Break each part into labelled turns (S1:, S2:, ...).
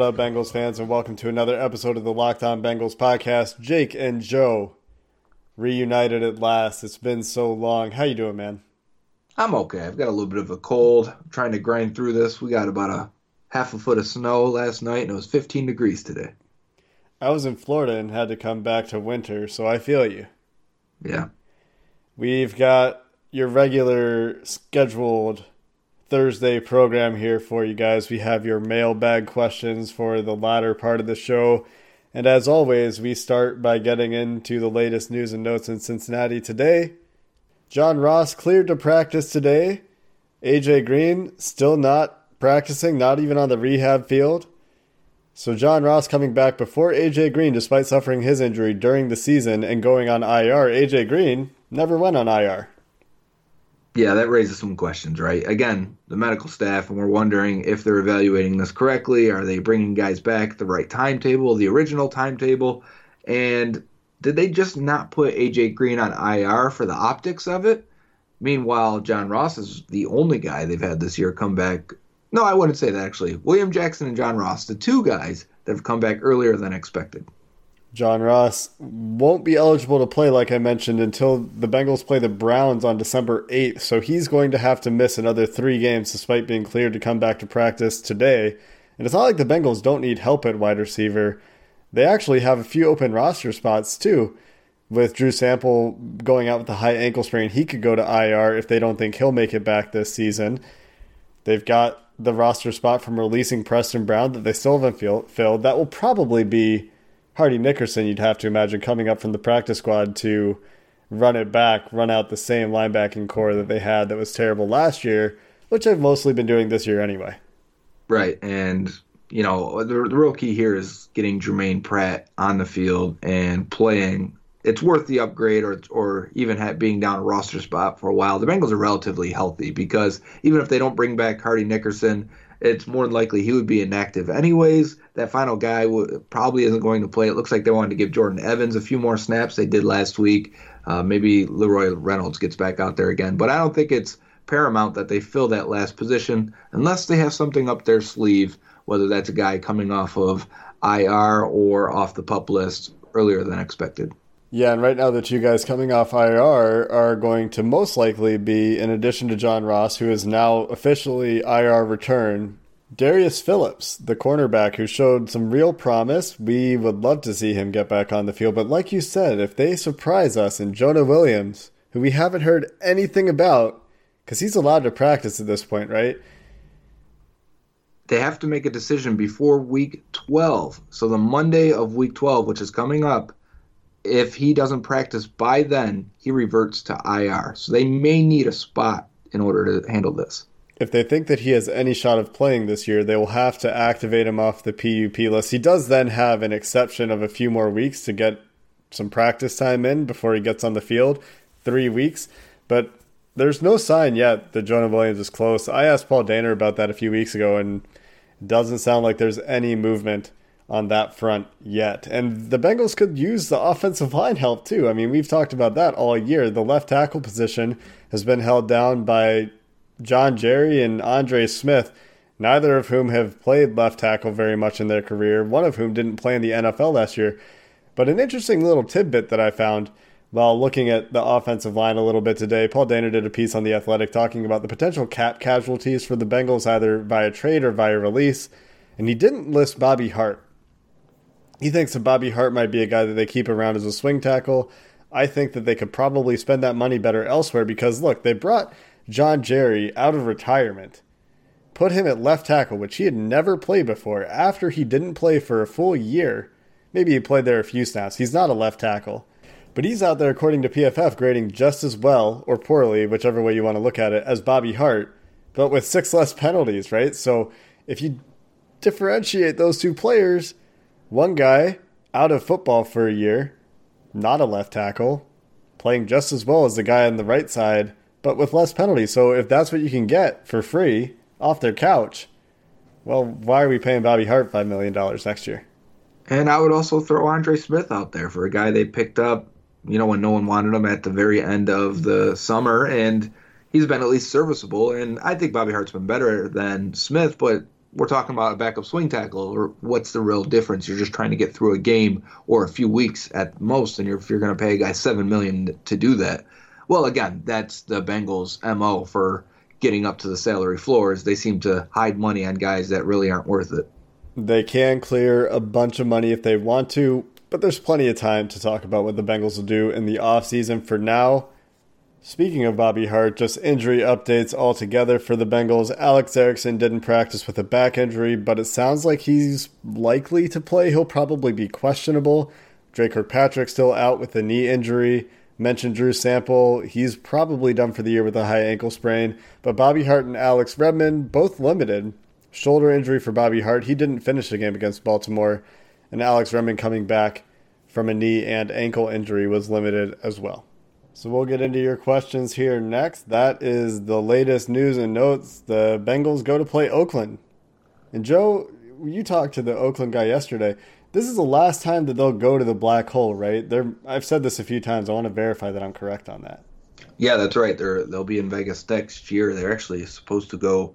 S1: What up, Bengals fans, and welcome to another episode of the Locked On Bengals podcast. Jake and Joe reunited at last. It's been so long. How you doing, man?
S2: I'm okay. I've got a little bit of a cold. I'm trying to grind through this. We got about a half a foot of snow last night, and it was 15 degrees today.
S1: I was in Florida and had to come back to winter, so I feel you.
S2: Yeah.
S1: We've got your regular scheduled Thursday program here for you guys. We have your mailbag questions for the latter part of the show. And as always, we start by getting into the latest news and notes in Cincinnati today. John Ross cleared to practice today. AJ Green still not practicing, not even on the rehab field. So John Ross coming back before AJ Green despite suffering his injury during the season and going on IR. AJ Green never went on IR
S2: yeah, that raises some questions, right? Again, the medical staff, and we're wondering if they're evaluating this correctly. Are they bringing guys back the right timetable, the original timetable? And did they just not put AJ Green on IR for the optics of it? Meanwhile, John Ross is the only guy they've had this year come back. No, I wouldn't say that actually. William Jackson and John Ross, the two guys that have come back earlier than expected.
S1: John Ross won't be eligible to play, like I mentioned, until the Bengals play the Browns on December 8th. So he's going to have to miss another three games despite being cleared to come back to practice today. And it's not like the Bengals don't need help at wide receiver. They actually have a few open roster spots, too. With Drew Sample going out with a high ankle sprain, he could go to IR if they don't think he'll make it back this season. They've got the roster spot from releasing Preston Brown that they still haven't filled. That will probably be Hardy Nickerson, you'd have to imagine coming up from the practice squad to run it back, run out the same linebacking corps that they had that was terrible last year, which I've mostly been doing this year anyway.
S2: Right. And, you know, the, the real key here is getting Jermaine Pratt on the field and playing. It's worth the upgrade or, or even being down a roster spot for a while. The Bengals are relatively healthy because even if they don't bring back Hardy Nickerson, it's more than likely he would be inactive anyways. That final guy w- probably isn't going to play. It looks like they wanted to give Jordan Evans a few more snaps. They did last week. Uh, maybe Leroy Reynolds gets back out there again, but I don't think it's paramount that they fill that last position unless they have something up their sleeve, whether that's a guy coming off of IR or off the pup list earlier than expected.
S1: Yeah, and right now the two guys coming off IR are going to most likely be, in addition to John Ross, who is now officially IR return, Darius Phillips, the cornerback who showed some real promise. We would love to see him get back on the field, but like you said, if they surprise us and Jonah Williams, who we haven't heard anything about, because he's allowed to practice at this point, right?
S2: They have to make a decision before week 12. So the Monday of week 12, which is coming up, if he doesn't practice by then, he reverts to IR. So they may need a spot in order to handle this.
S1: If they think that he has any shot of playing this year, they will have to activate him off the PUP list. He does then have an exception of a few more weeks to get some practice time in before he gets on the field. Three weeks. But there's no sign yet that Jonah Williams is close. I asked Paul Dehner about that a few weeks ago, and it doesn't sound like there's any movement on that front yet. And the Bengals could use the offensive line help too. I mean, we've talked about that all year. The left tackle position has been held down by John Jerry and Andre Smith, neither of whom have played left tackle very much in their career, one of whom didn't play in the NFL last year. But an interesting little tidbit that I found while looking at the offensive line a little bit today, Paul Dehner did a piece on The Athletic talking about the potential cap casualties for the Bengals either via trade or via release. And he didn't list Bobby Hart he thinks that Bobby Hart might be a guy that they keep around as a swing tackle. I think that they could probably spend that money better elsewhere because look, they brought John Jerry out of retirement, put him at left tackle, which he had never played before, after he didn't play for a full year. Maybe he played there a few snaps. He's not a left tackle. But he's out there, according to PFF, grading just as well or poorly, whichever way you want to look at it, as Bobby Hart, but with six less penalties, right? So if you differentiate those two players, one guy out of football for a year, not a left tackle, playing just as well as the guy on the right side, but with less penalties. So if that's what you can get for free off their couch, well, why are we paying Bobby Hart $5 million next year?
S2: And I would also throw Andre Smith out there for a guy they picked up, you know, when no one wanted him at the very end of the summer. And he's been at least serviceable. And I think Bobby Hart's been better than Smith, but we're talking about a backup swing tackle, or what's the real difference? You're just trying to get through a game or a few weeks at most, and you're, if you're going to pay a guy seven million to do that, well, again, that's the Bengals' mo for getting up to the salary floors. They seem to hide money on guys that really aren't worth it.
S1: They can clear a bunch of money if they want to, but there's plenty of time to talk about what the Bengals will do in the offseason. For now, speaking of Bobby Hart, just injury updates altogether for the Bengals. Alex Erickson didn't practice with a back injury, but it sounds like he's likely to play. He'll probably be questionable. Dre Kirkpatrick still out with a knee injury. Mentioned Drew Sample. He's probably done for the year with a high ankle sprain. But Bobby Hart and Alex Redmond, both limited. Shoulder injury for Bobby Hart. He didn't finish the game against Baltimore. And Alex Redmond coming back from a knee and ankle injury was limited as well. So we'll get into your questions here next. That is the latest news and notes. The Bengals go to play Oakland. And Joe, you talked to the Oakland guy yesterday. This is the last time that they'll go to the black hole, right? They're, I've said this a few times. I want to verify that I'm correct on that.
S2: Yeah, that's right. They're they'll be in Vegas next year. They're actually supposed to go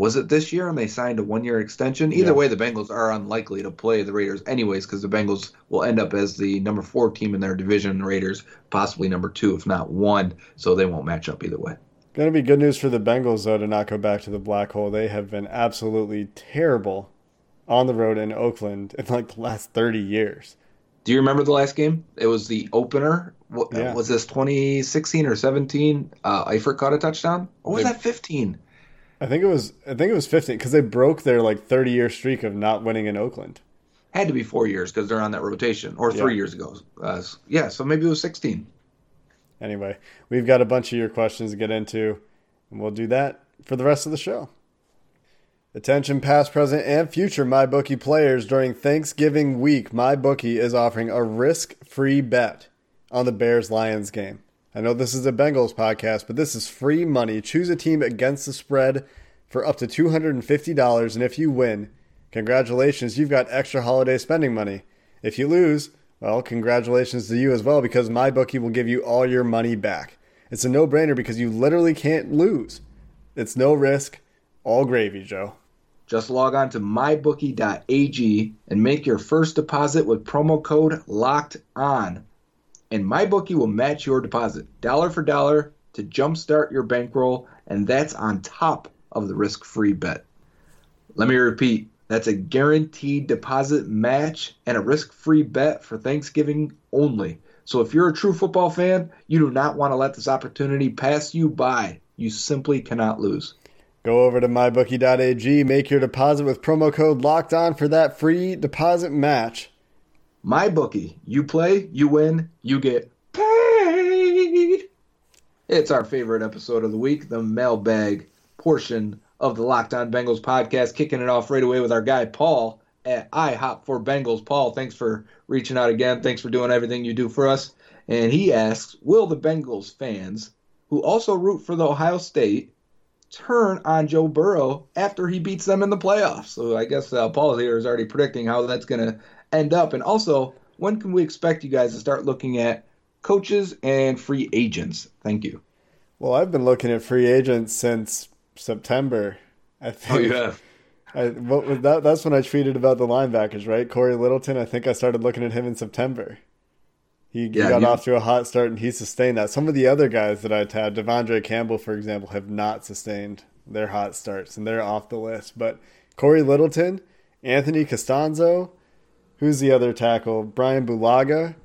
S2: was it this year and they signed a one year extension? Either yeah. way, the Bengals are unlikely to play the Raiders anyways because the Bengals will end up as the number four team in their division, Raiders possibly number two, if not one. So they won't match up either way.
S1: Going to be good news for the Bengals, though, to not go back to the black hole. They have been absolutely terrible on the road in Oakland in like the last 30 years.
S2: Do you remember the last game? It was the opener. What, yeah. Was this 2016 or 17? Uh, Eifert caught a touchdown? Or was they, that 15?
S1: I think it was. I think it was 15 because they broke their like 30 year streak of not winning in Oakland.
S2: Had to be four years because they're on that rotation, or three yeah. years ago. Uh, yeah, so maybe it was 16.
S1: Anyway, we've got a bunch of your questions to get into, and we'll do that for the rest of the show. Attention past, present, and future MyBookie players during Thanksgiving week. MyBookie is offering a risk-free bet on the Bears-Lions game. I know this is a Bengals podcast, but this is free money. Choose a team against the spread for up to $250, and if you win, congratulations, you've got extra holiday spending money. If you lose, well, congratulations to you as well because MyBookie will give you all your money back. It's a no brainer because you literally can't lose. It's no risk, all gravy, Joe.
S2: Just log on to mybookie.ag and make your first deposit with promo code LOCKED ON and MyBookie will match your deposit dollar for dollar to jumpstart your bankroll, and that's on top of the risk free bet. Let me repeat that's a guaranteed deposit match and a risk free bet for Thanksgiving only. So if you're a true football fan, you do not want to let this opportunity pass you by. You simply cannot lose.
S1: Go over to mybookie.ag, make your deposit with promo code locked on for that free deposit match.
S2: MyBookie. You play, you win, you get paid. It's our favorite episode of the week, the mailbag portion of the Locked On Bengals podcast, kicking it off right away with our guy Paul at IHOP for Bengals. Paul, thanks for reaching out again. Thanks for doing everything you do for us. And he asks, will the Bengals fans who also root for the Ohio State turn on Joe Burrow after he beats them in the playoffs? So I guess uh, Paul here is already predicting how that's going to end up? And also, when can we expect you guys to start looking at coaches and free agents? Thank you.
S1: Well, I've been looking at free agents since September. I oh, think.
S2: Oh, have.
S1: I, what was that? That's when I tweeted about the linebackers, right? Corey Littleton. I think I started looking at him in September. He, yeah, he got off to a hot start and he sustained that. Some of the other guys that I'd had, De'Vondre Campbell, for example, have not sustained their hot starts and they're off the list. But Corey Littleton, Anthony Castonzo, who's the other tackle? Brian Bulaga.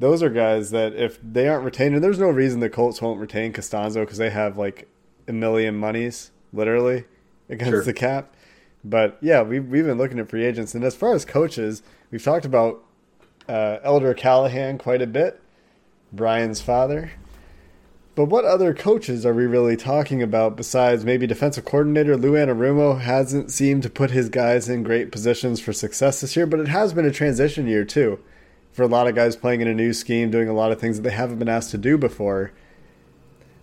S1: Those are guys that if they aren't retained, and there's no reason the Colts won't retain Castonzo because they have like a million monies literally against sure. the cap. But yeah, we've we've been looking at free agents, and as far as coaches, we've talked about uh, Elder Callahan quite a bit. Brian's father. But what other coaches are we really talking about besides maybe defensive coordinator Lou Anarumo hasn't seemed to put his guys in great positions for success this year, but it has been a transition year too. For a lot of guys playing in a new scheme, doing a lot of things that they haven't been asked to do before.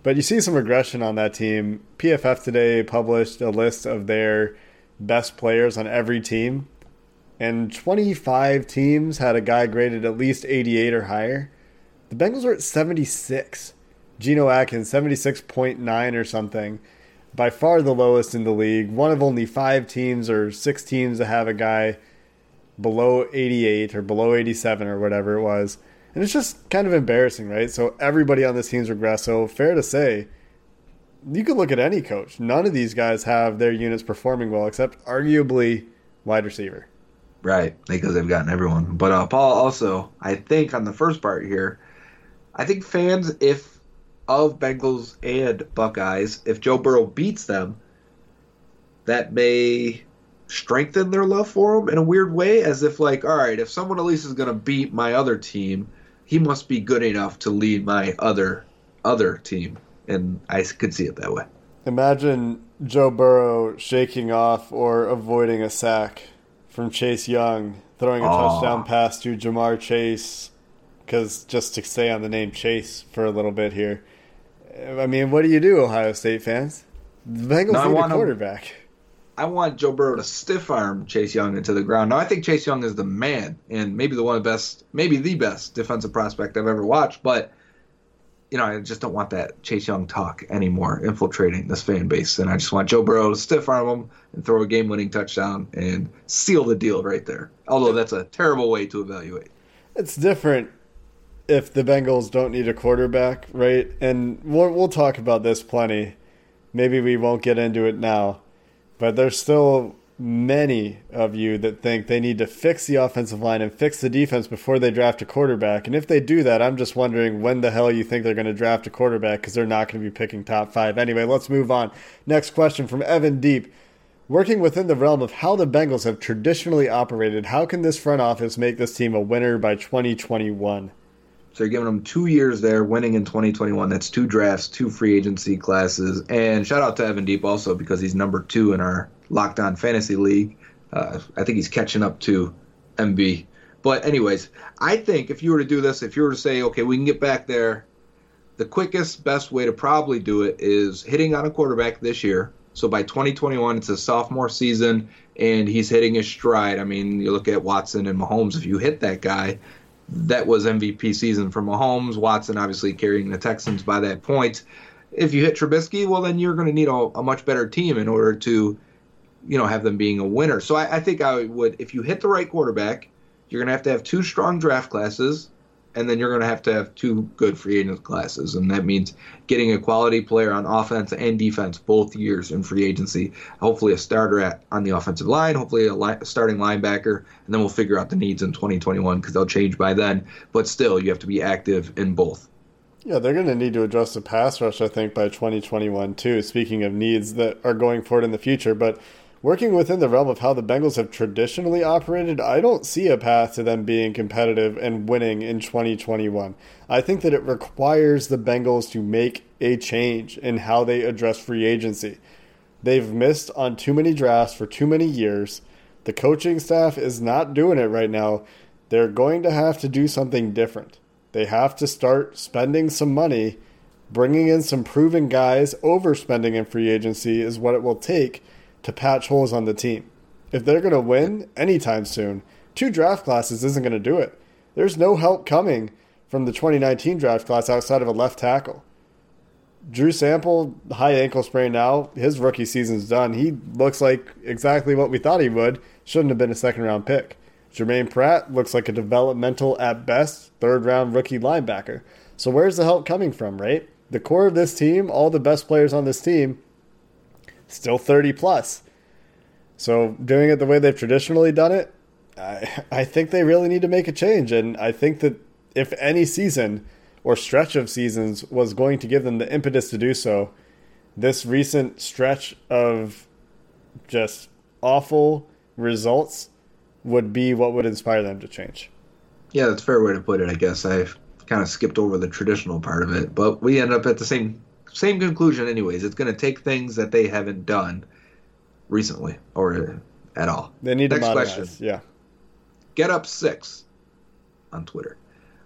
S1: But you see some regression on that team. PFF today published a list of their best players on every team, and 25 teams had a guy graded at least 88 or higher. The Bengals were at 76. Geno Atkins, 76.9 or something. By far the lowest in the league. One of only five teams or six teams that have a guy below 88 or below 87 or whatever it was. And it's just kind of embarrassing, right? So everybody on this team's regressed. So fair to say, you could look at any coach. None of these guys have their units performing well, except arguably wide receiver.
S2: Right, because they've gotten everyone. But uh, Paul, also, I think on the first part here, I think fans, if of Bengals and Buckeyes, if Joe Burrow beats them, that may strengthen their love for him in a weird way, as if like, all right, if someone at least is going to beat my other team, he must be good enough to lead my other other team, and I could see it that way.
S1: Imagine Joe Burrow shaking off or avoiding a sack from Chase Young, throwing a Aww. touchdown pass to Ja'Marr Chase, because just to stay on the name Chase for a little bit here. I mean, what do you do, Ohio State fans? The Bengals no, need a quarterback. Him,
S2: I want Joe Burrow to stiff arm Chase Young into the ground. Now, I think Chase Young is the man and maybe the one of the best, maybe the best defensive prospect I've ever watched. But you know, I just don't want that Chase Young talk anymore infiltrating this fan base. And I just want Joe Burrow to stiff arm him and throw a game winning touchdown and seal the deal right there. Although that's a terrible way to evaluate.
S1: It's different if the Bengals don't need a quarterback, right? And we'll, we'll talk about this plenty. Maybe we won't get into it now, but there's still many of you that think they need to fix the offensive line and fix the defense before they draft a quarterback. And if they do that, I'm just wondering when the hell you think they're going to draft a quarterback because they're not going to be picking top five. Anyway, let's move on. Next question from Evan Deep. Working within the realm of how the Bengals have traditionally operated, how can this front office make this team a winner by 2021?
S2: So you're giving them two years there, winning in 2021. That's two drafts, two free agency classes. And shout out to Evan Deep also because he's number two in our Locked On Fantasy League. Uh, I think he's catching up to MB. But anyways, I think if you were to do this, if you were to say, okay, we can get back there, the quickest, best way to probably do it is hitting on a quarterback this year. So by 2021, it's a sophomore season, and he's hitting his stride. I mean, you look at Watson and Mahomes. If you hit that guy, that was MVP season for Mahomes. Watson obviously carrying the Texans by that point. If you hit Trubisky, well, then you're going to need a, a, much better team in order to, you know, have them being a winner. So I, I think I would, if you hit the right quarterback, you're going to have to have two strong draft classes and then you're going to have to have two good free agent classes, and that means getting a quality player on offense and defense both years in free agency. Hopefully, a starter at on the offensive line, hopefully a, li- starting linebacker, and then we'll figure out the needs in 2021 because they'll change by then. But still, you have to be active in both.
S1: Yeah, they're going to need to address the pass rush, I think, by 2021 too. Speaking of needs that are going forward in the future, but Working within the realm of how the Bengals have traditionally operated, I don't see a path to them being competitive and winning in 2021. I think that it requires the Bengals to make a change in how they address free agency. They've missed on too many drafts for too many years. The coaching staff is not doing it right now. They're going to have to do something different. They have to start spending some money, bringing in some proven guys. Overspending in free agency is what it will take to patch holes on the team. If they're going to win anytime soon, two draft classes isn't going to do it. There's no help coming from the 2019 draft class outside of a left tackle. Drew Sample, high ankle sprain now. His rookie season's done. He looks like exactly what we thought he would. Shouldn't have been a second round pick. Jermaine Pratt looks like a developmental at best third round rookie linebacker. So where's the help coming from, right? The core of this team, all the best players on this team, still 30 plus. So doing it the way they've traditionally done it, I, I think they really need to make a change. And I think that if any season or stretch of seasons was going to give them the impetus to do so, this recent stretch of just awful results would be what would inspire them to change.
S2: Yeah, that's a fair way to put it, I guess. I've kind of skipped over the traditional part of it. But we end up at the same same conclusion, anyways. It's going to take things that they haven't done recently or at all.
S1: They need Next to modernize. Question. Yeah.
S2: Get up six on Twitter.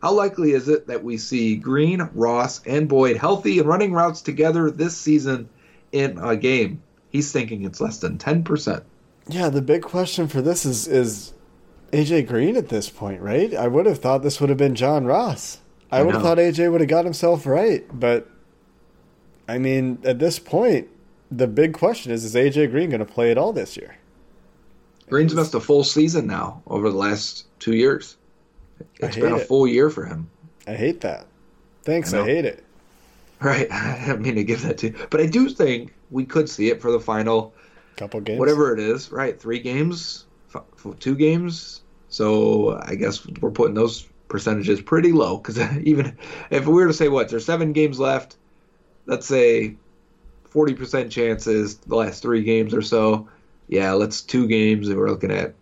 S2: How likely is it that we see Green, Ross, and Boyd healthy and running routes together this season in a game? He's thinking it's less than ten percent.
S1: Yeah, the big question for this is is AJ Green at this point, right? I would have thought this would have been John Ross. I, I would have thought AJ would have got himself right, but I mean, at this point, the big question is: Is AJ Green going to play at all this year?
S2: Green's missed a full season now over the last two years. It's been a it. full year for him.
S1: I hate that. Thanks, I, I hate it.
S2: Right, I didn't mean to give that to you, but I do think we could see it for the final
S1: couple games,
S2: whatever it is. Right, three games, two games. So I guess we're putting those percentages pretty low because even if we were to say what there's seven games left, let's say forty percent chances the last three games or so. Yeah, let's two games and we're looking at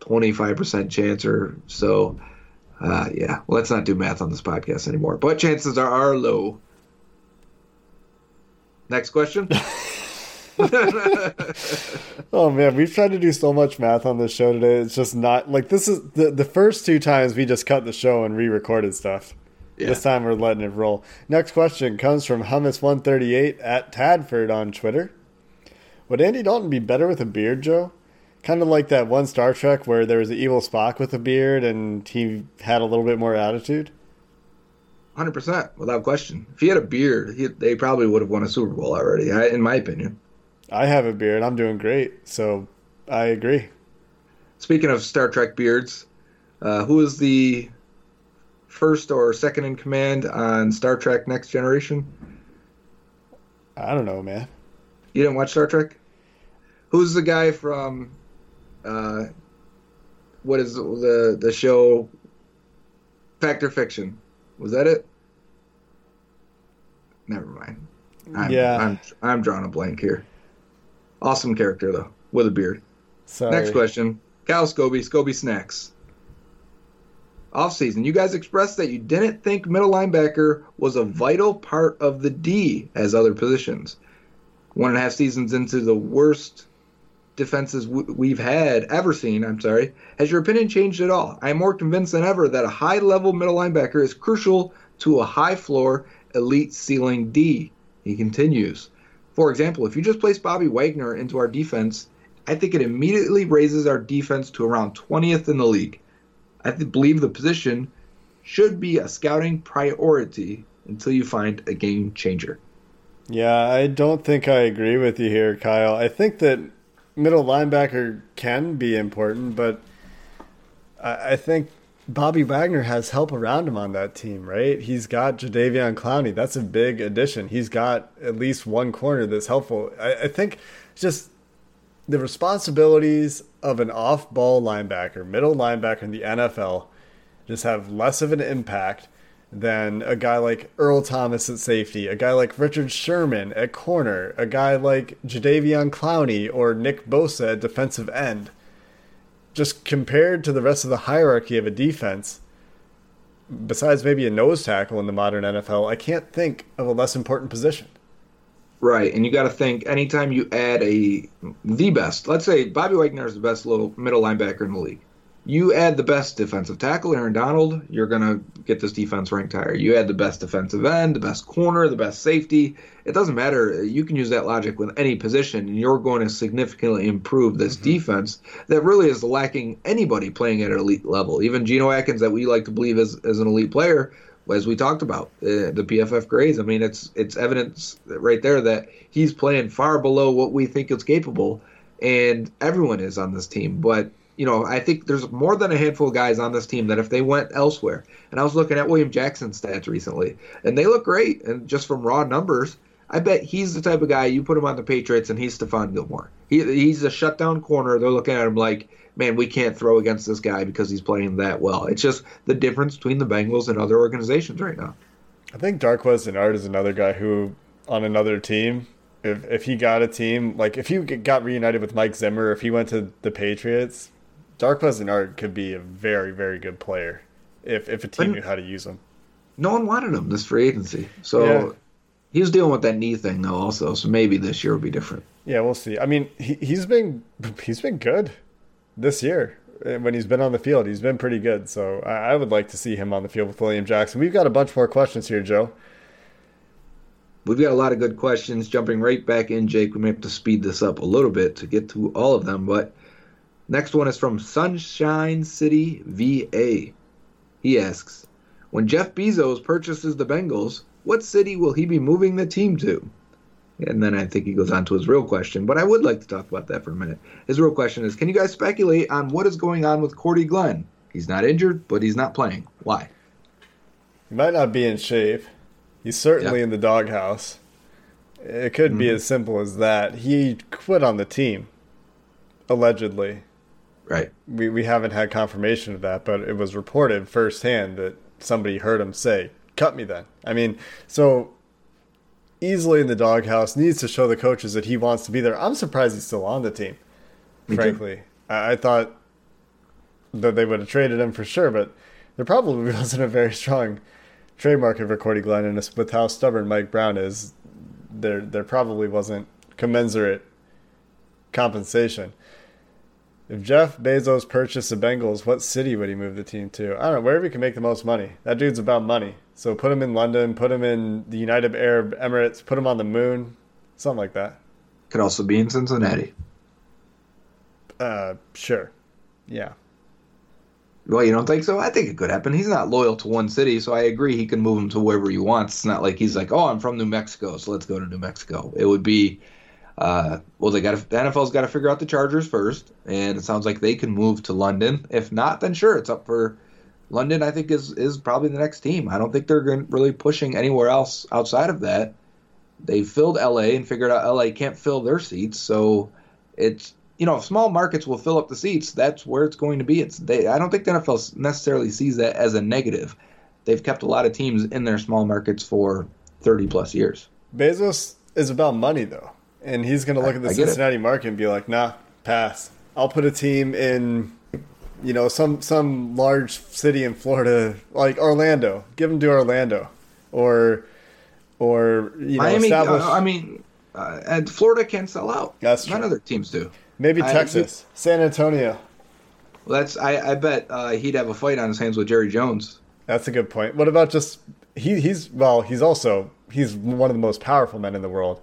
S2: twenty five percent chance or so. Uh, yeah, well, let's not do math on this podcast anymore. But chances are, are low. Next question.
S1: oh man, we've tried to do so much math on this show today. It's just not like this is the the first two times we just cut the show and re-recorded stuff. Yeah. This time we're letting it roll. Next question comes from Hummus138 at Tadford on Twitter. Would Andy Dalton be better with a beard, Joe? Kind of like that one Star Trek where there was an evil Spock with a beard and he had a little bit more attitude?
S2: Hundred percent, without question. If he had a beard, he, they probably would have won a Super Bowl already, in my opinion.
S1: I have a beard. I'm doing great, so I agree.
S2: Speaking of Star Trek beards, uh, who is the first or second in command on Star Trek Next Generation?
S1: I don't know, man.
S2: You didn't watch Star Trek? Who's the guy from uh, what is the the show Fact or Fiction? Was that it? Never mind. I'm, yeah, I'm I'm drawing a blank here. Awesome character though, with a beard. Sorry. Next question, Cal Scobie, Scobie snacks. Offseason, you guys expressed that you didn't think middle linebacker was a vital part of the D as other positions. One and a half seasons into the worst defenses we've had ever seen, I'm sorry, has your opinion changed at all? I am more convinced than ever that a high level middle linebacker is crucial to a high floor, elite ceiling D. He continues. For example, if you just place Bobby Wagner into our defense, I think it immediately raises our defense to around 20th in the league. I believe the position should be a scouting priority until you find a game changer.
S1: Yeah, I don't think I agree with you here, Kyle. I think that middle linebacker can be important, but I think Bobby Wagner has help around him on that team, right? He's got Jadeveon Clowney. That's a big addition. He's got at least one corner that's helpful. I, I think just the responsibilities of an off ball linebacker, middle linebacker in the NFL, just have less of an impact than a guy like Earl Thomas at safety, a guy like Richard Sherman at corner, a guy like Jadeveon Clowney or Nick Bosa at defensive end just compared to the rest of the hierarchy of a defense, besides maybe a nose tackle in the modern NFL, I can't think of a less important position.
S2: Right, and you got to think anytime you add a the best, let's say Bobby Wagner is the best little middle linebacker in the league. You add the best defensive tackle, Aaron Donald, you're going to get this defense ranked higher. You add the best defensive end, the best corner, the best safety. It doesn't matter. You can use that logic with any position, and you're going to significantly improve this mm-hmm. defense that really is lacking anybody playing at an elite level. Even Geno Atkins, that we like to believe is, as an elite player, as we talked about uh, the PFF grades. I mean, it's it's evidence right there that he's playing far below what we think is capable, and everyone is on this team. But you know, I think there's more than a handful of guys on this team that if they went elsewhere, and I was looking at William Jackson's stats recently, and they look great, and just from raw numbers, I bet he's the type of guy you put him on the Patriots, and he's Stephon Gilmore. He, he's a shutdown corner. They're looking at him like, man, we can't throw against this guy because he's playing that well. It's just the difference between the Bengals and other organizations right now.
S1: I think Darqueze Dennard is another guy who, on another team, if if he got a team like if he got reunited with Mike Zimmer, if he went to the Patriots, Darqueze Dennard could be a very, very good player if if a team but, knew how to use him.
S2: no one wanted him this free agency. So yeah. he was dealing with that knee thing though, also. So maybe this year will be different.
S1: Yeah, we'll see. I mean, he, he's been he's been good this year eh, when he's been on the field. He's been pretty good. So I, I would like to see him on the field with William Jackson. We've got a bunch more questions here, Joe.
S2: We've got a lot of good questions. Jumping right back in, Jake, we may have to speed this up a little bit to get to all of them. But next one is from Sunshine City, VA. He asks When Jeff Bezos purchases the Bengals, what city will he be moving the team to? And then I think he goes on to his real question, but I would like to talk about that for a minute. His real question is Can you guys speculate on what is going on with Cordy Glenn? He's not injured, but he's not playing. Why?
S1: He might not be in shape. He's certainly in the doghouse. It could mm-hmm. be as simple as that. He quit on the team, allegedly.
S2: Right.
S1: We, we haven't had confirmation of that, but it was reported firsthand that somebody heard him say, Cut me then. I mean, so easily in the doghouse, needs to show the coaches that he wants to be there. I'm surprised he's still on the team. Me frankly, I, I, thought that they would have traded him for sure, but there probably wasn't a very strong trade market for Cordy Glenn, and with how stubborn Mike Brown is, there there probably wasn't commensurate compensation. If Jeff Bezos purchased the Bengals, what city would he move the team to? I don't know. Wherever he can make the most money. That dude's about money. So put him in London, put him in the United Arab Emirates, put him on the moon, something like that.
S2: Could also be in Cincinnati.
S1: Uh, sure. Yeah.
S2: Well, you don't think so? I think it could happen. He's not loyal to one city, so I agree he can move him to wherever he wants. It's not like he's like, oh, I'm from New Mexico, so let's go to New Mexico. It would be uh, well, they got the NFL's got to figure out the Chargers first, and it sounds like they can move to London. If not, then sure, it's up for London. I think is is probably the next team. I don't think they're really pushing anywhere else outside of that. They filled LA and figured out LA can't fill their seats, so it's you know if small markets will fill up the seats, that's where it's going to be. It's they. I don't think the NFL necessarily sees that as a negative. They've kept a lot of teams in their small markets for thirty plus years.
S1: Bezos is about money, though and he's going to look at the Cincinnati it. market and be like, "Nah, pass. I'll put a team in, you know, some some large city in Florida, like Orlando. Give him to Orlando, or or you know, Miami. Establish...
S2: Uh, I mean, uh, and Florida can't sell out. That's true. None other teams do.
S1: Maybe Texas, I, San Antonio.
S2: Well, that's I, I bet uh, he'd have a fight on his hands with Jerry Jones.
S1: That's a good point. What about just he? He's well, he's also he's one of the most powerful men in the world.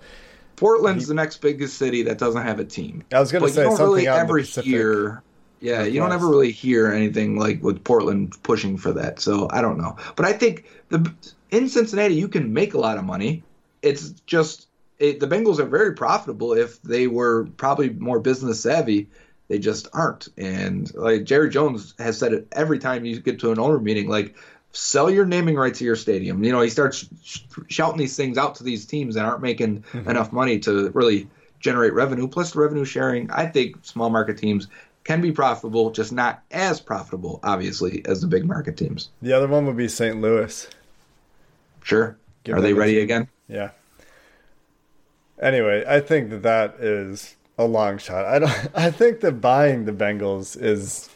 S2: Portland's he, the next biggest city that doesn't have a team.
S1: I was going to say you don't something really ever hear.
S2: Yeah, you don't ever really hear anything like with Portland pushing for that. So I don't know, but I think the in Cincinnati you can make a lot of money. It's just it, the Bengals are very profitable if they were probably more business savvy. They just aren't. And like Jerry Jones has said it every time you get to an owner meeting, like sell your naming rights to your stadium. You know, he starts sh- shouting these things out to these teams that aren't making mm-hmm. enough money to really generate revenue. Plus, the revenue sharing, I think small market teams can be profitable, just not as profitable, obviously, as the big market teams.
S1: The other one would be St. Louis.
S2: Sure. Give Are they ready again?
S1: Yeah. Anyway, I think that that is a long shot. I don't. I think that buying the Bengals is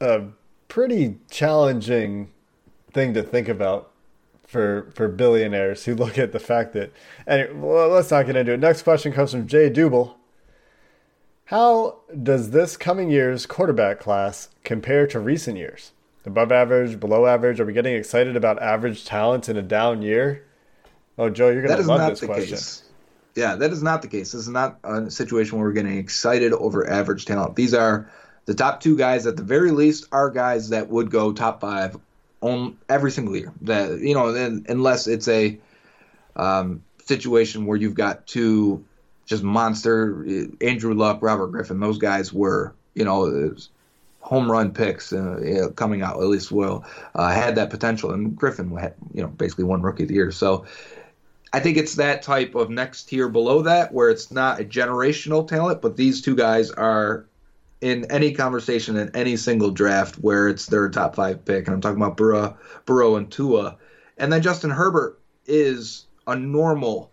S1: a pretty challenging thing to think about for for billionaires who look at the fact that. Anyway, well, let's not get into it. Next question comes from Jay Dubel. How does this coming year's quarterback class compare to recent years? Above average, below average? Are we getting excited about average talent in a down year? Oh, Joe, you're going to love this question.
S2: Case. Yeah, that is not the case. This is not a situation where we're getting excited over average talent. These are the top two guys, at the very least, are guys that would go top five on every single year. That you know, unless it's a um, situation where you've got two just monster Andrew Luck, Robert Griffin. Those guys were you know home run picks uh, coming out. At least will uh, had that potential, and Griffin had you know basically one rookie of the year. So. I think it's that type of next tier below that where it's not a generational talent, but these two guys are in any conversation in any single draft where it's their top five pick, and I'm talking about Burrow, Burrow and Tua, and then Justin Herbert is a normal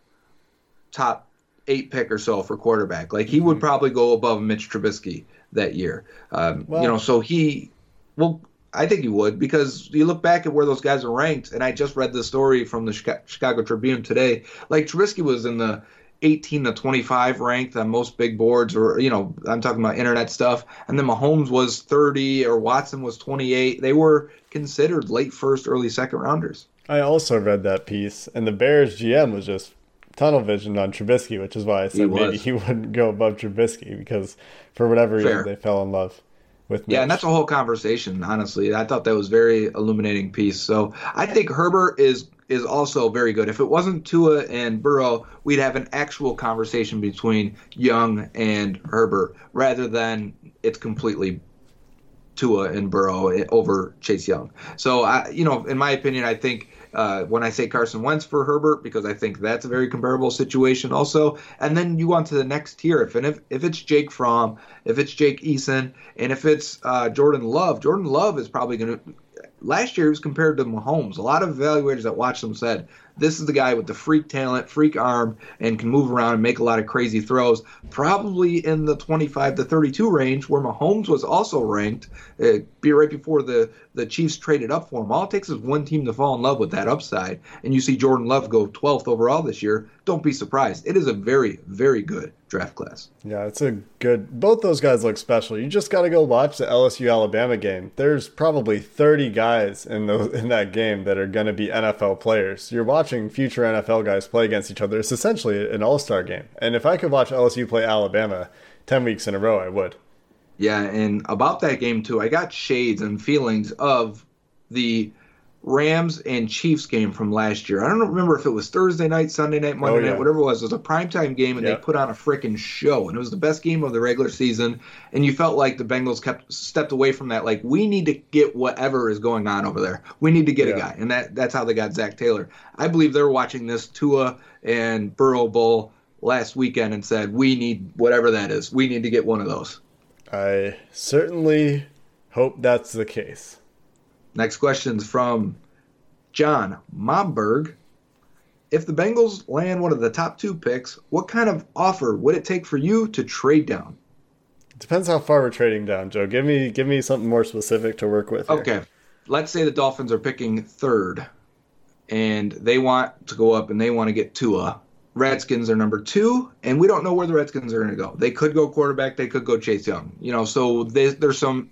S2: top eight pick or so for quarterback. Like he would mm-hmm. probably go above Mitch Trubisky that year. Um, well, you know, so he well I think he would because you look back at where those guys are ranked, and I just read the story from the Chicago Tribune today. Like Trubisky was in the 18 to 25 ranked on most big boards, or you know, I'm talking about internet stuff. And then Mahomes was 30, or Watson was 28. They were considered late first, early second rounders.
S1: I also read that piece, and the Bears GM was just tunnel visioned on Trubisky, which is why I said he maybe he wouldn't go above Trubisky because for whatever reason they fell in love with.
S2: Mitch. Yeah, and that's a whole conversation. Honestly, I thought that was very illuminating piece. So I think Herbert is is also very good. If it wasn't Tua and Burrow, we'd have an actual conversation between Young and Herbert rather than it's completely Tua and Burrow over Chase Young. So I, you know, in my opinion, I think uh, when I say Carson Wentz for Herbert because I think that's a very comparable situation also. And then you on to the next tier. If and if, if it's Jake Fromm, if it's Jake Eason, and if it's uh, Jordan Love, Jordan Love is probably going to last year he was compared to Mahomes. A lot of evaluators that watched him said this is the guy with the freak talent, freak arm, and can move around and make a lot of crazy throws. Probably in the 25 to 32 range, where Mahomes was also ranked, uh, be right before the the Chiefs traded up for him. All it takes is one team to fall in love with that upside, and you see Jordan Love go 12th overall this year. Don't be surprised. It is a very, very good draft class.
S1: Yeah, it's a good. Both those guys look special. You just got to go watch the LSU Alabama game. There's probably 30 guys in the in that game that are going to be NFL players. You're watching future NFL guys play against each other. It's essentially an All Star game. And if I could watch LSU play Alabama 10 weeks in a row, I would.
S2: Yeah, and about that game too, I got shades and feelings of the Rams and Chiefs game from last year. I don't remember if it was Thursday night, Sunday night, Monday oh, yeah. night, whatever it was. It was a primetime game, and yep. they put on a freaking show, and it was the best game of the regular season. And you felt like the Bengals kept stepped away from that. Like we need to get whatever is going on over there. We need to get yeah. a guy, and that that's how they got Zac Taylor. I believe they're watching this Tua and Burrow Bowl last weekend and said, "We need whatever that is. We need to get one of those."
S1: I certainly hope that's the case.
S2: Next question is from John Momberg. If the Bengals land one of the top two picks, what kind of offer would it take for you to trade down?
S1: Depends how far we're trading down, Joe. Give me give me something more specific to work with.
S2: Here. Okay. Let's say the Dolphins are picking third and they want to go up and they want to get Tua. Redskins are number two, and we don't know where the Redskins are going to go. They could go quarterback, they could go Chase Young. You know, so there's some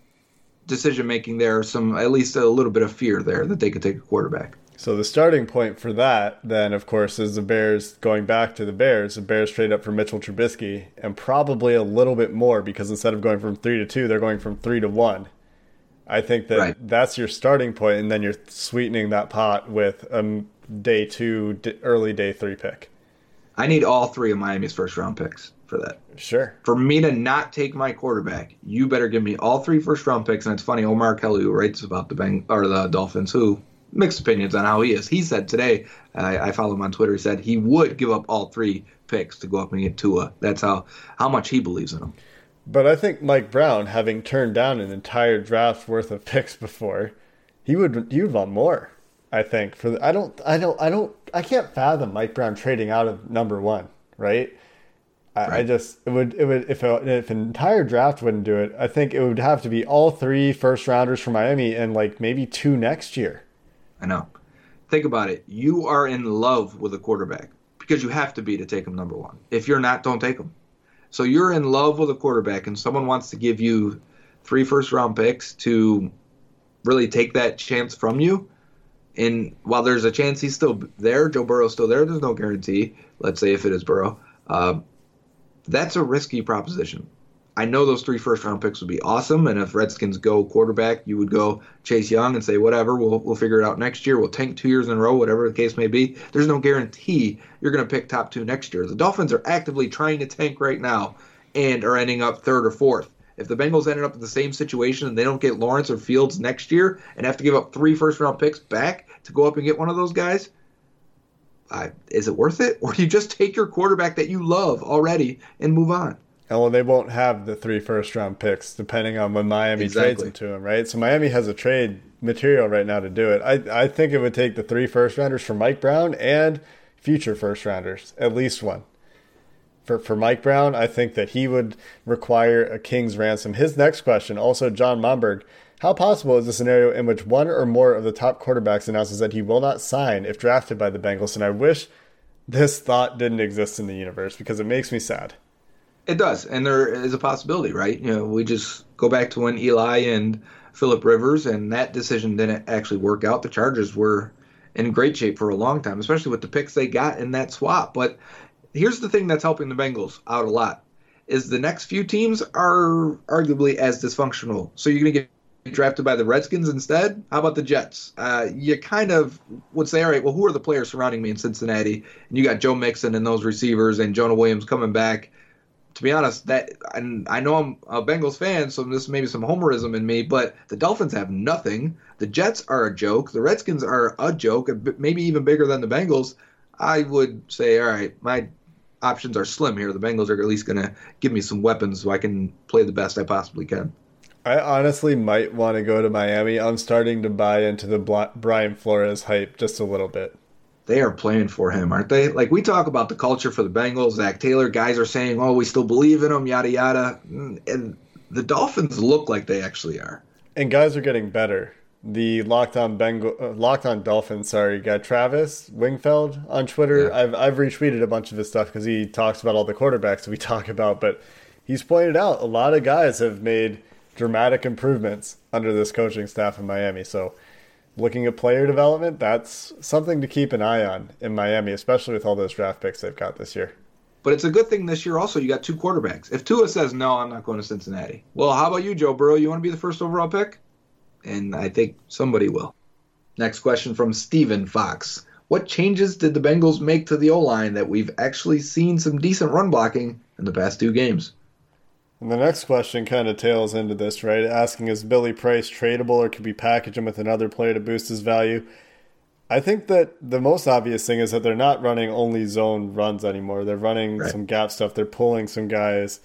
S2: decision making there, some at least a little bit of fear there that they could take a quarterback.
S1: So the starting point for that, then, of course, is the Bears going back to the Bears. The Bears trade up for Mitchell Trubisky, and probably a little bit more because instead of going from three to two, they're going from three to one. I think that right. that's your starting point, and then you're sweetening that pot with a day two, early day three pick.
S2: I need all three of Miami's first round picks for that.
S1: Sure.
S2: For me to not take my quarterback, you better give me all three first round picks. And it's funny, Omar Kelly, who writes about the Bang or the Dolphins, who mixed opinions on how he is. He said today, I, I follow him on Twitter. He said he would give up all three picks to go up and get Tua. That's how how much he believes in him.
S1: But I think Mike Brown, having turned down an entire draft worth of picks before, he would he would want more. I think for the, I don't I don't I don't I can't fathom Mike Brown trading out of number one, right? I, right. I just it would it would if a, if an entire draft wouldn't do it, I think it would have to be all three first rounders for Miami and like maybe two next year.
S2: I know. Think about it. You are in love with a quarterback because you have to be to take him number one. If you're not, don't take him. So you're in love with a quarterback, and someone wants to give you three first round picks to really take that chance from you and while there's a chance he's still there, Joe Burrow's still there. There's no guarantee. Let's say if it is Burrow, uh, that's a risky proposition. I know those three first round picks would be awesome, and if Redskins go quarterback, you would go Chase Young and say whatever, we'll we'll figure it out next year. We'll tank two years in a row, whatever the case may be. There's no guarantee you're going to pick top two next year. The Dolphins are actively trying to tank right now and are ending up third or fourth. If the Bengals ended up in the same situation and they don't get Lawrence or Fields next year and have to give up three first round picks back to go up and get one of those guys, is it worth it? Or do you just take your quarterback that you love already and move on?
S1: And well, they won't have the three first round picks depending on when Miami exactly. trades them to him, right? So Miami has a trade material right now to do it. I I think it would take the three first rounders for Mike Brown and future first rounders, at least one for, for Mike Brown, I think that he would require a king's ransom. His next question, also John Momberg, How possible is the scenario in which one or more of the top quarterbacks announces that he will not sign if drafted by the Bengals? And I wish this thought didn't exist in the universe because it makes me sad.
S2: It does, and there is a possibility, right? You know, we just go back to when Eli and Philip Rivers, and that decision didn't actually work out. The Chargers were in great shape for a long time, especially with the picks they got in that swap. But here's the thing that's helping the Bengals out a lot is the next few teams are arguably as dysfunctional. So you're going to get drafted by the Redskins instead? How about the Jets? Uh, you kind of would say, all right, well, who are the players surrounding me in Cincinnati? And you got Joe Mixon and those receivers and Jonah Williams coming back. To be honest, that and I know I'm a Bengals fan, so this may be some homerism in me, but the Dolphins have nothing. The Jets are a joke. The Redskins are a joke, maybe even bigger than the Bengals. I would say, all right, my options are slim here. The Bengals are at least going to give me some weapons so I can play the best I possibly can.
S1: I honestly might want to go to Miami. I'm starting to buy into the Brian Flores hype just a little bit.
S2: They are playing for him, aren't they? Like we talk about the culture for the Bengals, Zac Taylor, guys are saying, "Oh, we still believe in him," yada yada, and the Dolphins look like they actually are.
S1: And guys are getting better the Locked On Bengal, uh, Locked On Dolphins, sorry, guy Travis Wingfield on Twitter. Yeah. I've I've retweeted a bunch of his stuff because he talks about all the quarterbacks we talk about, but he's pointed out a lot of guys have made dramatic improvements under this coaching staff in Miami. So, looking at player development, that's something to keep an eye on in Miami, especially with all those draft picks they've got this year.
S2: But it's a good thing this year. Also, you got two quarterbacks. If Tua says no, I'm not going to Cincinnati. Well, how about you, Joe Burrow? You want to be the first overall pick? and I think somebody will. Next question from Steven Fox. What changes did the Bengals make to the O line that we've actually seen some decent run blocking in the past two games?
S1: And the next question kind of tails into this, right? Asking is Billy Price tradable or could we package him with another player to boost his value? I think that the most obvious thing is that they're not running only zone runs anymore. They're running right. some gap stuff. They're pulling some guys.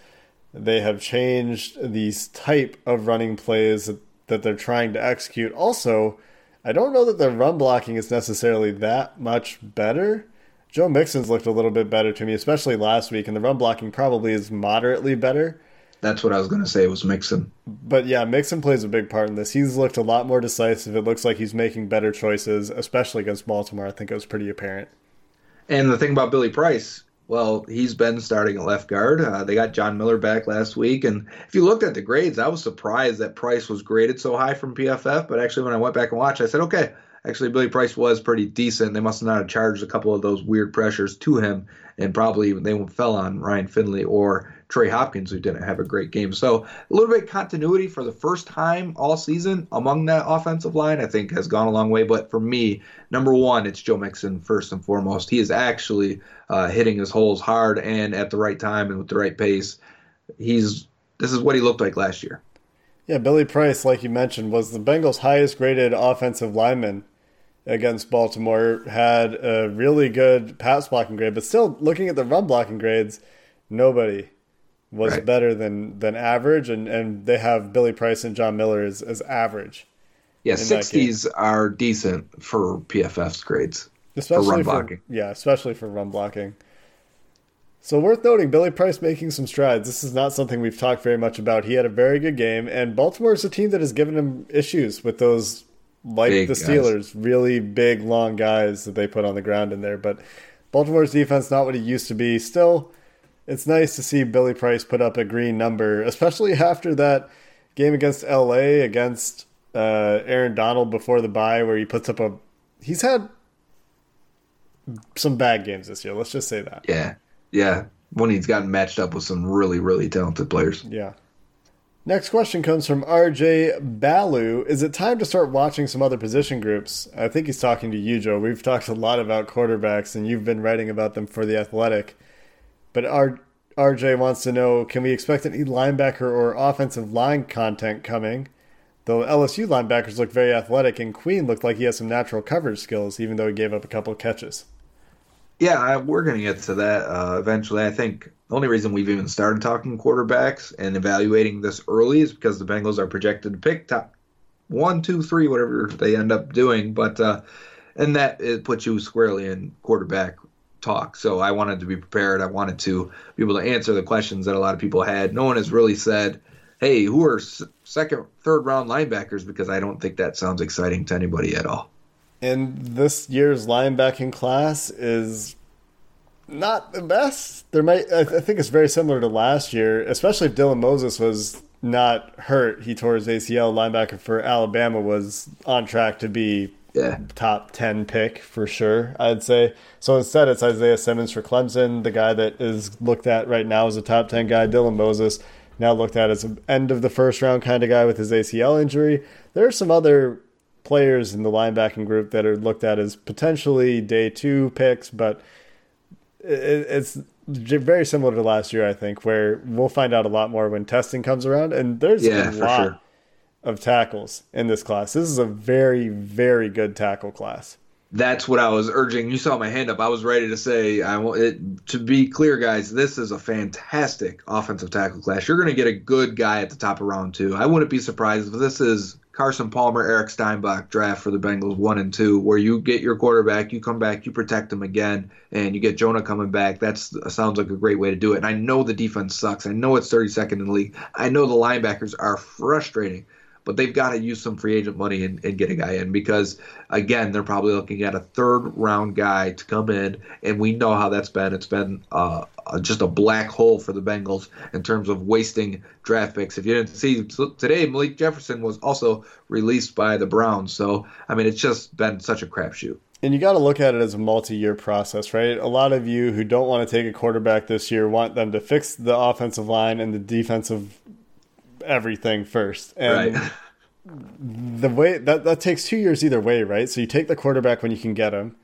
S1: They have changed these type of running plays that they're trying to execute. Also, I don't know that their run blocking is necessarily that much better. Joe Mixon's looked a little bit better to me, especially last week, and the run blocking probably is moderately better.
S2: That's what I was going to say was Mixon.
S1: But yeah, Mixon plays a big part in this. He's looked a lot more decisive. It looks like he's making better choices, especially against Baltimore. I think it was pretty apparent.
S2: And the thing about Billy Price, well, he's been starting at left guard. Uh, they got John Miller back last week, and if you looked at the grades, I was surprised that Price was graded so high from PFF. But actually, when I went back and watched, I said, okay, actually Billy Price was pretty decent. They must not have charged a couple of those weird pressures to him, and probably they fell on Ryan Finley or Trey Hopkins, who didn't have a great game. So a little bit of continuity for the first time all season among that offensive line, I think, has gone a long way. But for me, number one, it's Joe Mixon first and foremost. He is actually uh, hitting his holes hard and at the right time and with the right pace. He's this is what he looked like last year.
S1: Yeah, Billy Price, like you mentioned, was the Bengals' highest graded offensive lineman against Baltimore. Had a really good pass blocking grade, but still looking at the run blocking grades, nobody was right. better than than average, and and they have Billy Price and John Miller as, as average.
S2: Yeah, sixties are decent for PFF's grades, especially for run blocking.
S1: For, yeah, especially for run blocking. So worth noting, Billy Price making some strides. This is not something we've talked very much about. He had a very good game, and Baltimore is a team that has given him issues with those, like big the Steelers, guys. really big, long guys that they put on the ground in there. But Baltimore's defense not what it used to be. Still, it's nice to see Billy Price put up a green number, especially after that game against LA against uh, Aaron Donald before the bye, where he puts up a. He's had some bad games this year. Let's just say that.
S2: Yeah, yeah. When he's gotten matched up with some really, really talented players.
S1: Yeah. Next question comes from RJ Balu. Is it time to start watching some other position groups? I think he's talking to you, Joe. We've talked a lot about quarterbacks, and you've been writing about them for the Athletic. But R- RJ wants to know can we expect any linebacker or offensive line content coming? Though LSU linebackers look very athletic, and Queen looked like he has some natural coverage skills, even though he gave up a couple of catches.
S2: Yeah, we're going to get to that uh, eventually. I think the only reason we've even started talking quarterbacks and evaluating this early is because the Bengals are projected to pick top one, two, three, whatever they end up doing. But uh, and that it puts you squarely in quarterback talk. So I wanted to be prepared. I wanted to be able to answer the questions that a lot of people had. No one has really said hey, who are second, third round linebackers? Because I don't think that sounds exciting to anybody at all.
S1: And this year's linebacking class is not the best. There might, I think it's very similar to last year, especially if Dylan Moses was not hurt. He tore his ACL. Linebacker for Alabama was on track to be
S2: yeah.
S1: top 10 pick for sure, I'd say. So instead, it's Isaiah Simmons for Clemson, the guy that is looked at right now as a top 10 guy. Dylan Moses, now looked at as an end of the first round kind of guy with his ACL injury. There are some other players in the linebacking group that are looked at as potentially day two picks, but it's very similar to last year, I think, where we'll find out a lot more when testing comes around. And there's yeah, a lot sure. Of tackles in this class. This is a very, very good tackle class.
S2: That's what I was urging. You saw my hand up. I was ready to say, I want it to be clear, guys. This is a fantastic offensive tackle class. You're going to get a good guy at the top of round two. I wouldn't be surprised if this is Carson Palmer, Eric Steinbach draft for the Bengals one and two, where you get your quarterback, you come back, you protect him again, and you get Jonah coming back. That sounds like a great way to do it. And I know the defense sucks. I know it's 32nd in the league. I know the linebackers are frustrating but they've got to use some free agent money and, and, get a guy in because again they're probably looking at a third round guy to come in and we know how that's been. It's been uh, just a black hole for the Bengals in terms of wasting draft picks. If you didn't see today Malik Jefferson was also released by the Browns. So I mean it's just been such a crapshoot.
S1: And you got to look at it as a multi-year process, right? A lot of you who don't want to take a quarterback this year want them to fix the offensive line and the defensive everything first. And right. the way that that takes two years either way, right? So you take the quarterback when you can get him.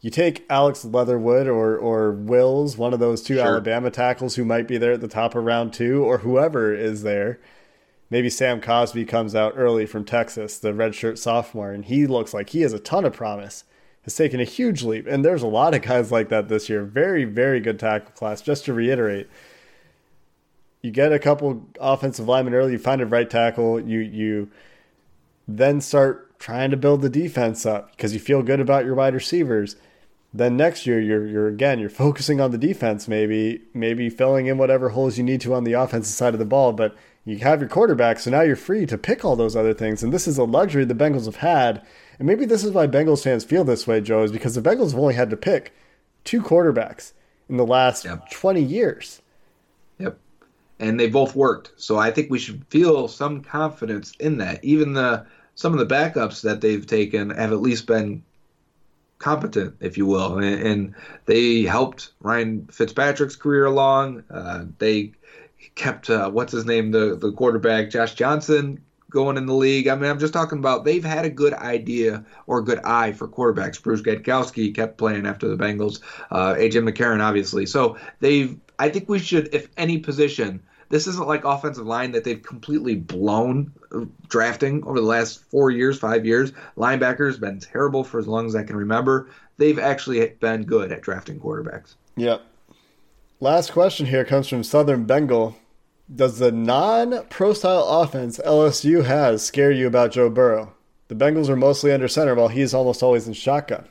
S1: You take Alex Leatherwood or or Wills, one of those two sure. Alabama tackles who might be there at the top of round two, or whoever is there. Maybe Sam Cosmi comes out early from Texas, the redshirt sophomore, and he looks like he has a ton of promise. Has taken a huge leap, and there's a lot of guys like that this year. Very, very good tackle class. Just to reiterate, you get a couple offensive linemen early, you find a right tackle, you you then start trying to build the defense up because you feel good about your wide receivers. Then next year you're you're again you're focusing on the defense maybe maybe filling in whatever holes you need to on the offensive side of the ball, but you have your quarterback, so now you're free to pick all those other things. And this is a luxury the Bengals have had. And maybe this is why Bengals fans feel this way, Joe, is because the Bengals have only had to pick two quarterbacks in the last yep. 20 years
S2: and they both worked. So I think we should feel some confidence in that. Even the some of the backups that they've taken have at least been competent, if you will, and, and they helped Ryan Fitzpatrick's career along. Uh, they kept uh, what's his name, the the quarterback Josh Johnson going in the league. I mean, I'm just talking about they've had a good idea or a good eye for quarterbacks. Bruce Gradkowski kept playing after the Bengals. Uh, AJ McCarron, obviously. So they've I think we should, if any position, this isn't like offensive line that they've completely blown uh, drafting over the last four years, five years. Linebackers been terrible for as long as I can remember. They've actually been good at drafting quarterbacks.
S1: Yep. Last question here comes from Southern Bengal. Does the non pro style offense LSU has scare you about Joe Burrow? The Bengals are mostly under center while he's almost always in shotgun.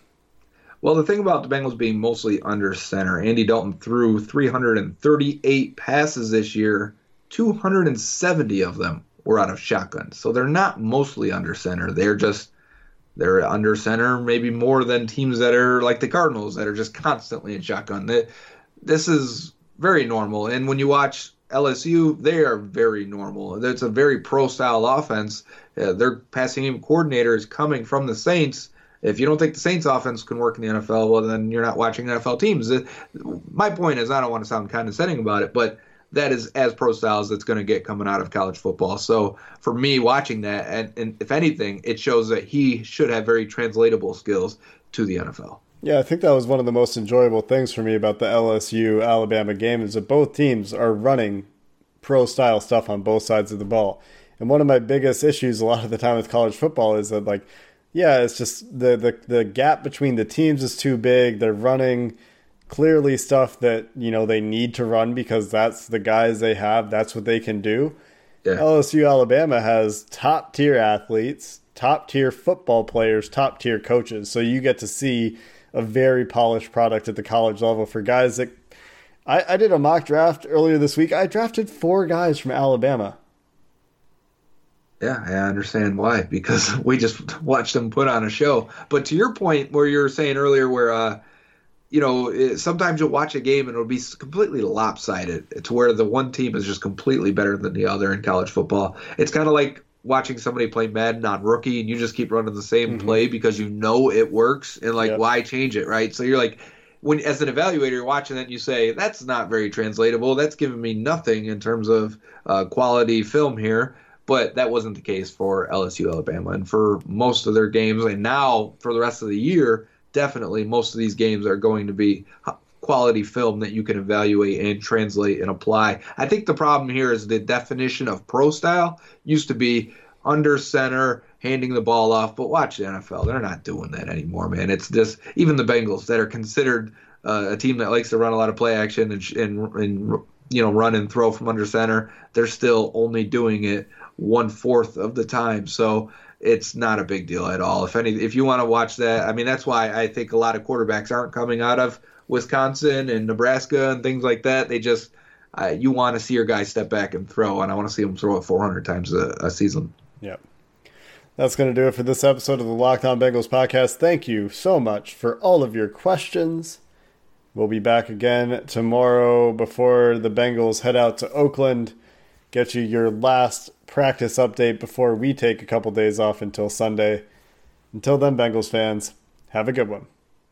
S2: Well, the thing about the Bengals being mostly under center, Andy Dalton threw 338 passes this year. 270 of them were out of shotgun. So they're not mostly under center. They're just they're under center maybe more than teams that are like the Cardinals that are just constantly in shotgun. This is very normal. And when you watch LSU, they are very normal. It's a very pro style offense. Uh, their passing game coordinator is coming from the Saints if you don't think the Saints offense can work in the NFL, well, then you're not watching NFL teams. My point is, I don't want to sound condescending about it, but that is as pro style as it's going to get coming out of college football. So for me, watching that, and, and if anything, it shows that he should have very translatable skills to the NFL.
S1: Yeah, I think that was one of the most enjoyable things for me about the LSU Alabama game is that both teams are running pro style stuff on both sides of the ball. And one of my biggest issues a lot of the time with college football is that like yeah, it's just the, the the gap between the teams is too big. They're running clearly stuff that you know they need to run because that's the guys they have. That's what they can do. Yeah. LSU Alabama has top tier athletes, top tier football players, top tier coaches. So you get to see a very polished product at the college level for guys that. I, I did a mock draft earlier this week. I drafted four guys from Alabama
S2: Yeah, I understand why because we just watched them put on a show. But to your point, where you were saying earlier, where uh, you know, it, sometimes you'll watch a game and it'll be completely lopsided to where the one team is just completely better than the other in college football. It's kind of like watching somebody play Madden on rookie and you just keep running the same mm-hmm. play because you know it works and like yep. why change it, right? So you're like when as an evaluator you're watching that and you say that's not very translatable. That's giving me nothing in terms of uh, quality film here. But that wasn't the case for LSU Alabama and for most of their games and now for the rest of the year definitely most of these games are going to be quality film that you can evaluate and translate and apply. I think the problem here is the definition of pro style used to be under center, handing the ball off. But watch the NFL; they're not doing that anymore, man. It's just even the Bengals that are considered uh, a team that likes to run a lot of play action and, and, and you know run and throw from under center. They're still only doing it one fourth of the time. So it's not a big deal at all. If any, if you want to watch that, I mean, that's why I think a lot of quarterbacks aren't coming out of Wisconsin and Nebraska and things like that. They just, uh, you want to see your guy step back and throw, and I want to see him throw it 400 times a, a season.
S1: Yep. That's going to do it for this episode of the Locked On Bengals podcast. Thank you so much for all of your questions. We'll be back again tomorrow before the Bengals head out to Oakland. Get you your last practice update before we take a couple days off until Sunday. Until then, Bengals fans, have a good one.